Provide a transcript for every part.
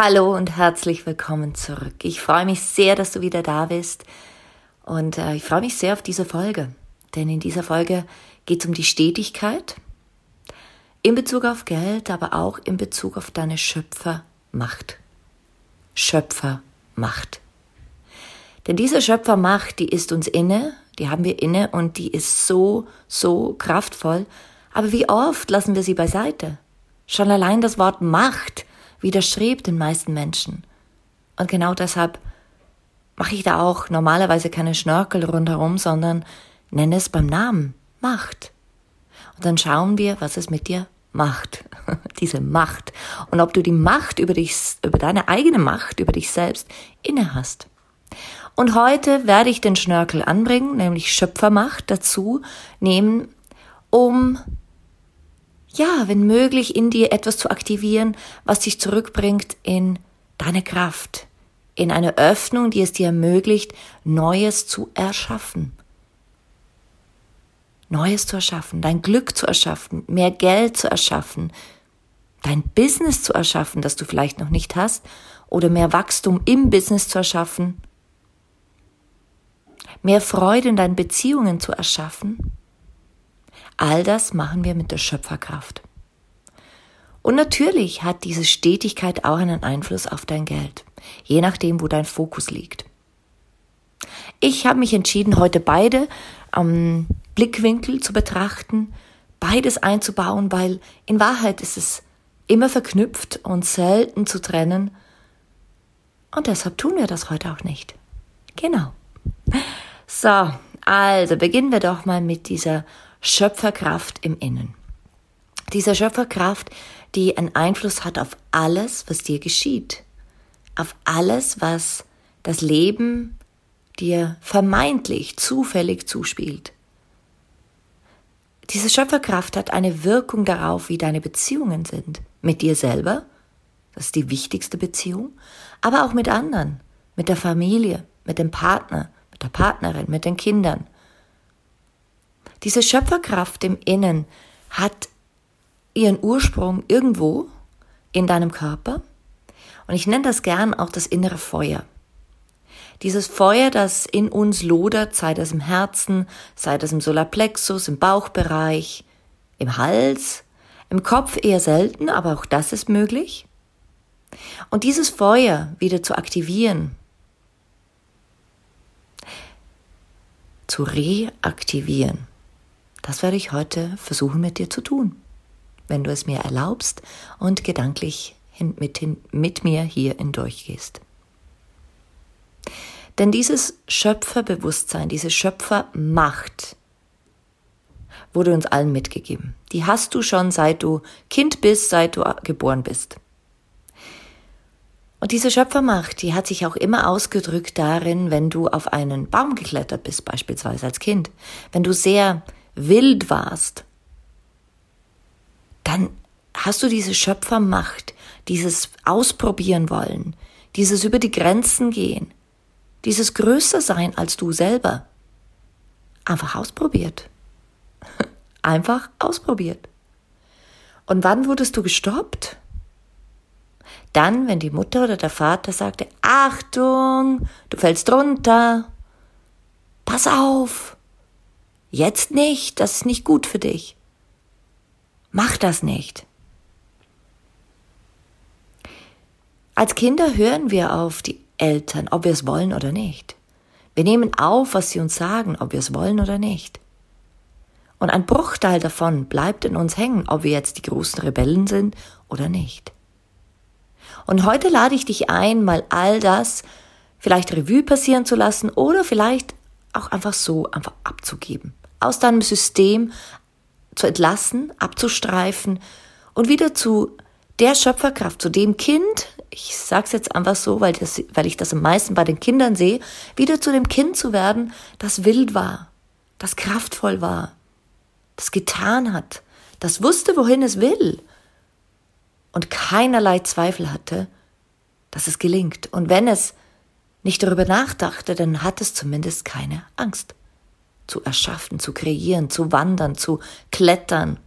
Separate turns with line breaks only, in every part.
Hallo und herzlich willkommen zurück. Ich freue mich sehr, dass du wieder da bist und äh, ich freue mich sehr auf diese Folge, denn in dieser Folge geht es um die Stetigkeit in Bezug auf Geld, aber auch in Bezug auf deine Schöpfermacht. Schöpfermacht. Denn diese Schöpfermacht, die ist uns inne, die haben wir inne und die ist so, so kraftvoll. Aber wie oft lassen wir sie beiseite? Schon allein das Wort Macht widerstrebt den meisten Menschen. Und genau deshalb mache ich da auch normalerweise keine Schnörkel rundherum, sondern nenne es beim Namen Macht. Und dann schauen wir, was es mit dir macht. Diese Macht. Und ob du die Macht über dich, über deine eigene Macht, über dich selbst inne hast. Und heute werde ich den Schnörkel anbringen, nämlich Schöpfermacht dazu nehmen, um ja, wenn möglich, in dir etwas zu aktivieren, was dich zurückbringt in deine Kraft, in eine Öffnung, die es dir ermöglicht, Neues zu erschaffen. Neues zu erschaffen, dein Glück zu erschaffen, mehr Geld zu erschaffen, dein Business zu erschaffen, das du vielleicht noch nicht hast, oder mehr Wachstum im Business zu erschaffen, mehr Freude in deinen Beziehungen zu erschaffen, All das machen wir mit der Schöpferkraft. Und natürlich hat diese Stetigkeit auch einen Einfluss auf dein Geld, je nachdem, wo dein Fokus liegt. Ich habe mich entschieden, heute beide am Blickwinkel zu betrachten, beides einzubauen, weil in Wahrheit ist es immer verknüpft und selten zu trennen. Und deshalb tun wir das heute auch nicht. Genau. So, also beginnen wir doch mal mit dieser Schöpferkraft im Innen. Diese Schöpferkraft, die einen Einfluss hat auf alles, was dir geschieht, auf alles, was das Leben dir vermeintlich zufällig zuspielt. Diese Schöpferkraft hat eine Wirkung darauf, wie deine Beziehungen sind. Mit dir selber, das ist die wichtigste Beziehung, aber auch mit anderen, mit der Familie, mit dem Partner, mit der Partnerin, mit den Kindern, diese Schöpferkraft im Innen hat ihren Ursprung irgendwo in deinem Körper. Und ich nenne das gern auch das innere Feuer. Dieses Feuer, das in uns lodert, sei das im Herzen, sei das im Solarplexus, im Bauchbereich, im Hals, im Kopf eher selten, aber auch das ist möglich. Und dieses Feuer wieder zu aktivieren, zu reaktivieren, das werde ich heute versuchen mit dir zu tun, wenn du es mir erlaubst und gedanklich hin, mit, hin, mit mir hier hindurchgehst. Denn dieses Schöpferbewusstsein, diese Schöpfermacht wurde uns allen mitgegeben. Die hast du schon seit du Kind bist, seit du geboren bist. Und diese Schöpfermacht, die hat sich auch immer ausgedrückt darin, wenn du auf einen Baum geklettert bist, beispielsweise als Kind. Wenn du sehr wild warst, dann hast du diese Schöpfermacht, dieses Ausprobieren wollen, dieses über die Grenzen gehen, dieses größer sein als du selber. Einfach ausprobiert. Einfach ausprobiert. Und wann wurdest du gestoppt? Dann, wenn die Mutter oder der Vater sagte, Achtung, du fällst runter, pass auf, Jetzt nicht, das ist nicht gut für dich. Mach das nicht. Als Kinder hören wir auf die Eltern, ob wir es wollen oder nicht. Wir nehmen auf, was sie uns sagen, ob wir es wollen oder nicht. Und ein Bruchteil davon bleibt in uns hängen, ob wir jetzt die großen Rebellen sind oder nicht. Und heute lade ich dich ein, mal all das vielleicht Revue passieren zu lassen oder vielleicht auch einfach so einfach abzugeben. Aus deinem System zu entlassen, abzustreifen und wieder zu der Schöpferkraft, zu dem Kind, ich sag's jetzt einfach so, weil, das, weil ich das am meisten bei den Kindern sehe, wieder zu dem Kind zu werden, das wild war, das kraftvoll war, das getan hat, das wusste, wohin es will und keinerlei Zweifel hatte, dass es gelingt. Und wenn es nicht darüber nachdachte, dann hat es zumindest keine Angst. Zu erschaffen, zu kreieren, zu wandern, zu klettern,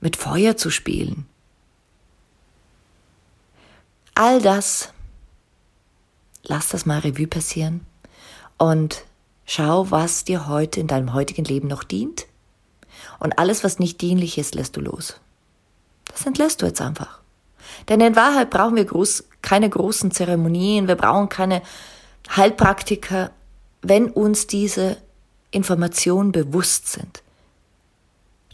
mit Feuer zu spielen. All das, lass das mal Revue passieren und schau, was dir heute in deinem heutigen Leben noch dient. Und alles, was nicht dienlich ist, lässt du los. Das entlässt du jetzt einfach. Denn in Wahrheit brauchen wir groß, keine großen Zeremonien, wir brauchen keine Heilpraktiker, wenn uns diese Informationen bewusst sind.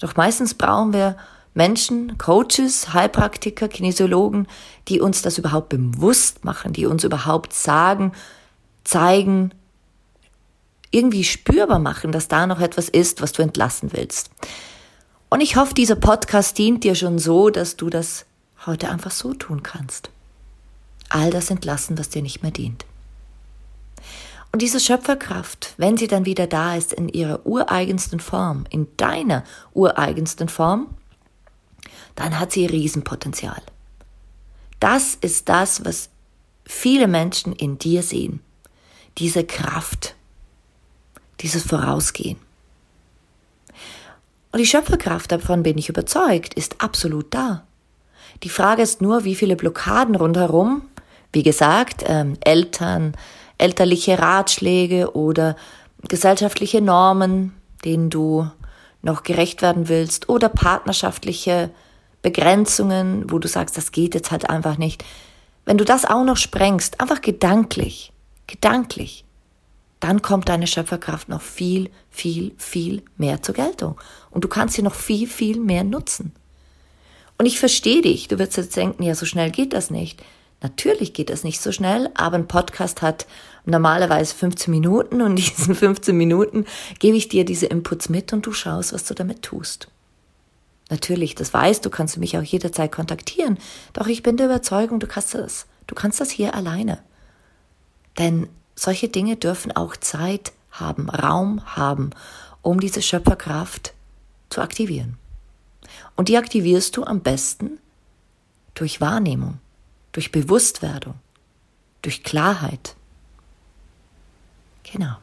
Doch meistens brauchen wir Menschen, Coaches, Heilpraktiker, Kinesiologen, die uns das überhaupt bewusst machen, die uns überhaupt sagen, zeigen, irgendwie spürbar machen, dass da noch etwas ist, was du entlassen willst. Und ich hoffe, dieser Podcast dient dir schon so, dass du das heute einfach so tun kannst. All das entlassen, was dir nicht mehr dient. Und diese Schöpferkraft, wenn sie dann wieder da ist in ihrer ureigensten Form, in deiner ureigensten Form, dann hat sie Riesenpotenzial. Das ist das, was viele Menschen in dir sehen. Diese Kraft, dieses Vorausgehen. Und die Schöpferkraft, davon bin ich überzeugt, ist absolut da. Die Frage ist nur, wie viele Blockaden rundherum, wie gesagt, ähm, Eltern, elterliche Ratschläge oder gesellschaftliche Normen, denen du noch gerecht werden willst, oder partnerschaftliche Begrenzungen, wo du sagst, das geht jetzt halt einfach nicht. Wenn du das auch noch sprengst, einfach gedanklich, gedanklich, dann kommt deine Schöpferkraft noch viel, viel, viel mehr zur Geltung. Und du kannst sie noch viel, viel mehr nutzen. Und ich verstehe dich. Du wirst jetzt denken, ja, so schnell geht das nicht. Natürlich geht das nicht so schnell, aber ein Podcast hat normalerweise 15 Minuten und in diesen 15 Minuten gebe ich dir diese Inputs mit und du schaust, was du damit tust. Natürlich, das weißt du, kannst du mich auch jederzeit kontaktieren. Doch ich bin der Überzeugung, du kannst das. Du kannst das hier alleine. Denn solche Dinge dürfen auch Zeit haben, Raum haben, um diese Schöpferkraft zu aktivieren. Und die aktivierst du am besten durch Wahrnehmung, durch Bewusstwerdung, durch Klarheit. Genau.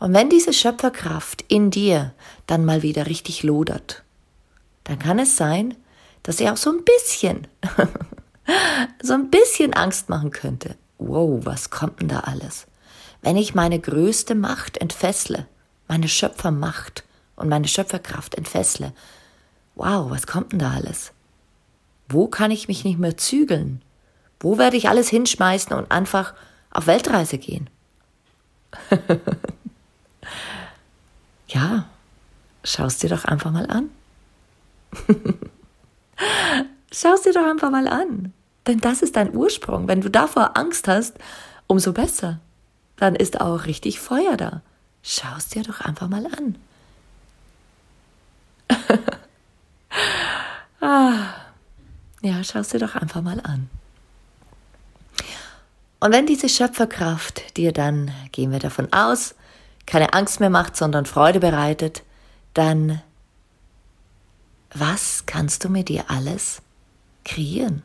Und wenn diese Schöpferkraft in dir dann mal wieder richtig lodert, dann kann es sein, dass sie auch so ein bisschen, so ein bisschen Angst machen könnte. Wow, was kommt denn da alles? Wenn ich meine größte Macht entfessle, meine Schöpfermacht, und meine Schöpferkraft entfessle. Wow, was kommt denn da alles? Wo kann ich mich nicht mehr zügeln? Wo werde ich alles hinschmeißen und einfach auf Weltreise gehen? ja, schaust dir doch einfach mal an. schaust dir doch einfach mal an. Denn das ist dein Ursprung. Wenn du davor Angst hast, umso besser. Dann ist auch richtig Feuer da. Schaust dir doch einfach mal an. Ah, ja, schau dir doch einfach mal an. Und wenn diese Schöpferkraft dir dann, gehen wir davon aus, keine Angst mehr macht, sondern Freude bereitet, dann was kannst du mit dir alles kreieren?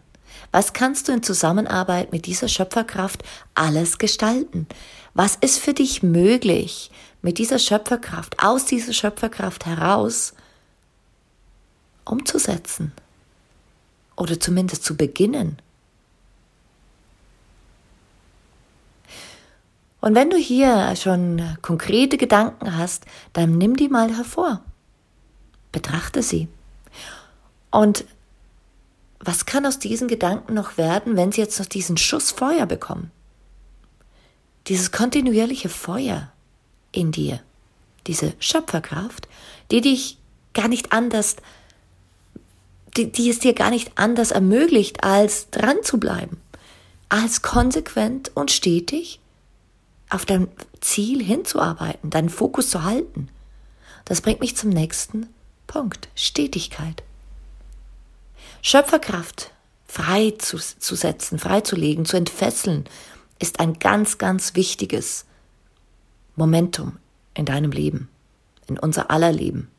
Was kannst du in Zusammenarbeit mit dieser Schöpferkraft alles gestalten? Was ist für dich möglich, mit dieser Schöpferkraft, aus dieser Schöpferkraft heraus umzusetzen oder zumindest zu beginnen. Und wenn du hier schon konkrete Gedanken hast, dann nimm die mal hervor. Betrachte sie. Und was kann aus diesen Gedanken noch werden, wenn sie jetzt noch diesen Schuss Feuer bekommen? Dieses kontinuierliche Feuer in dir, diese Schöpferkraft, die dich gar nicht anders, die, die es dir gar nicht anders ermöglicht, als dran zu bleiben, als konsequent und stetig auf dein Ziel hinzuarbeiten, deinen Fokus zu halten. Das bringt mich zum nächsten Punkt, Stetigkeit. Schöpferkraft frei zu, zu setzen, freizulegen, zu entfesseln, ist ein ganz, ganz wichtiges Momentum in deinem Leben, in unser aller Leben.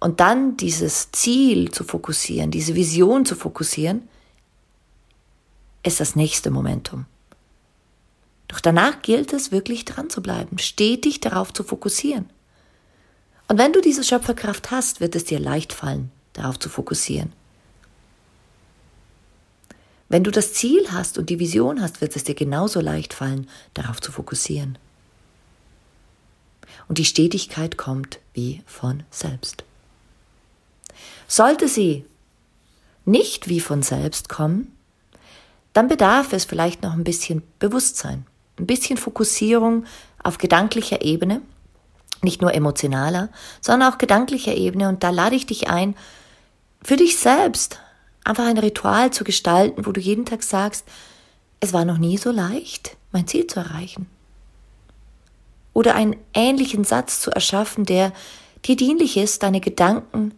Und dann dieses Ziel zu fokussieren, diese Vision zu fokussieren, ist das nächste Momentum. Doch danach gilt es wirklich dran zu bleiben, stetig darauf zu fokussieren. Und wenn du diese Schöpferkraft hast, wird es dir leicht fallen, darauf zu fokussieren. Wenn du das Ziel hast und die Vision hast, wird es dir genauso leicht fallen, darauf zu fokussieren. Und die Stetigkeit kommt wie von selbst. Sollte sie nicht wie von selbst kommen, dann bedarf es vielleicht noch ein bisschen Bewusstsein, ein bisschen Fokussierung auf gedanklicher Ebene, nicht nur emotionaler, sondern auch gedanklicher Ebene. Und da lade ich dich ein, für dich selbst einfach ein Ritual zu gestalten, wo du jeden Tag sagst, es war noch nie so leicht, mein Ziel zu erreichen. Oder einen ähnlichen Satz zu erschaffen, der dir dienlich ist, deine Gedanken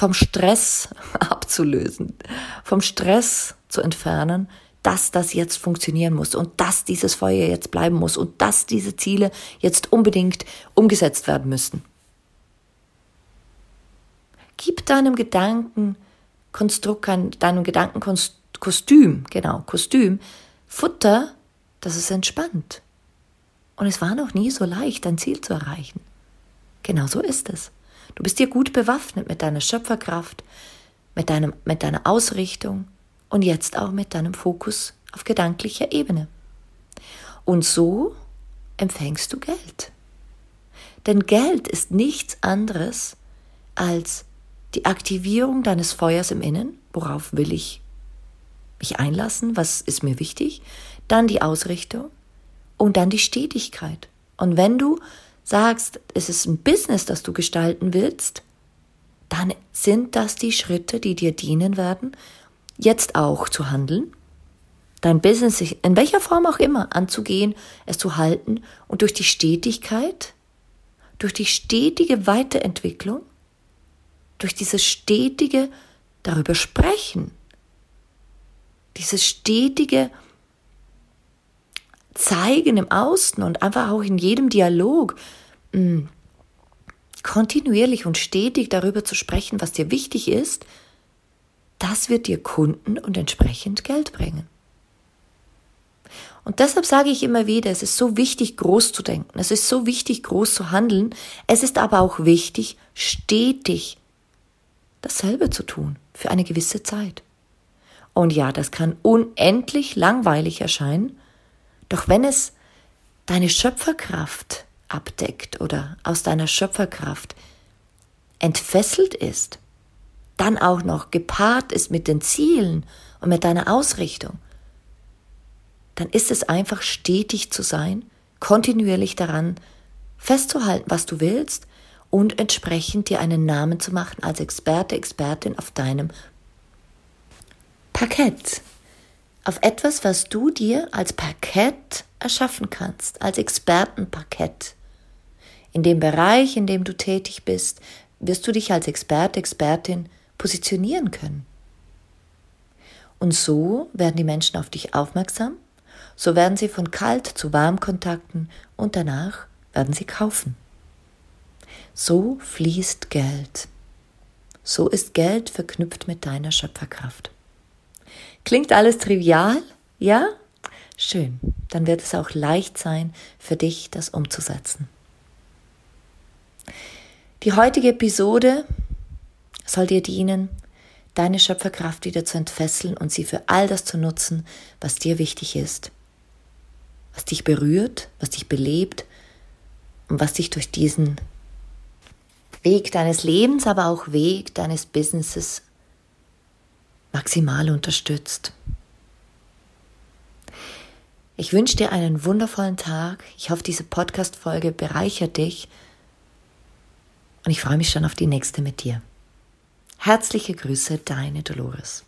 vom Stress abzulösen, vom Stress zu entfernen, dass das jetzt funktionieren muss und dass dieses Feuer jetzt bleiben muss und dass diese Ziele jetzt unbedingt umgesetzt werden müssen. Gib deinem Gedanken Konstrukt, deinem Gedankenkostüm, genau, Kostüm, Futter, dass es entspannt. Und es war noch nie so leicht, dein Ziel zu erreichen. Genau so ist es. Du bist dir gut bewaffnet mit deiner Schöpferkraft, mit, deinem, mit deiner Ausrichtung und jetzt auch mit deinem Fokus auf gedanklicher Ebene. Und so empfängst du Geld. Denn Geld ist nichts anderes als die Aktivierung deines Feuers im Innen, worauf will ich mich einlassen, was ist mir wichtig, dann die Ausrichtung und dann die Stetigkeit. Und wenn du sagst, es ist ein Business, das du gestalten willst, dann sind das die Schritte, die dir dienen werden, jetzt auch zu handeln, dein Business in welcher Form auch immer anzugehen, es zu halten und durch die Stetigkeit, durch die stetige Weiterentwicklung durch dieses stetige darüber sprechen, dieses stetige Zeigen im Außen und einfach auch in jedem Dialog, mh, mm, kontinuierlich und stetig darüber zu sprechen, was dir wichtig ist, das wird dir Kunden und entsprechend Geld bringen. Und deshalb sage ich immer wieder, es ist so wichtig, groß zu denken, es ist so wichtig, groß zu handeln, es ist aber auch wichtig, stetig dasselbe zu tun für eine gewisse Zeit. Und ja, das kann unendlich langweilig erscheinen, doch wenn es deine Schöpferkraft abdeckt oder aus deiner Schöpferkraft entfesselt ist, dann auch noch gepaart ist mit den Zielen und mit deiner Ausrichtung, dann ist es einfach stetig zu sein, kontinuierlich daran festzuhalten, was du willst und entsprechend dir einen Namen zu machen als Experte, Expertin auf deinem Parkett. Auf etwas, was du dir als Parkett erschaffen kannst, als Expertenparkett. In dem Bereich, in dem du tätig bist, wirst du dich als Experte, Expertin positionieren können. Und so werden die Menschen auf dich aufmerksam, so werden sie von kalt zu warm kontakten und danach werden sie kaufen. So fließt Geld. So ist Geld verknüpft mit deiner Schöpferkraft. Klingt alles trivial? Ja? Schön. Dann wird es auch leicht sein, für dich das umzusetzen. Die heutige Episode soll dir dienen, deine Schöpferkraft wieder zu entfesseln und sie für all das zu nutzen, was dir wichtig ist, was dich berührt, was dich belebt und was dich durch diesen Weg deines Lebens, aber auch Weg deines Businesses maximal unterstützt. Ich wünsche dir einen wundervollen Tag. Ich hoffe, diese Podcast-Folge bereichert dich. Und ich freue mich schon auf die nächste mit dir. Herzliche Grüße, deine Dolores.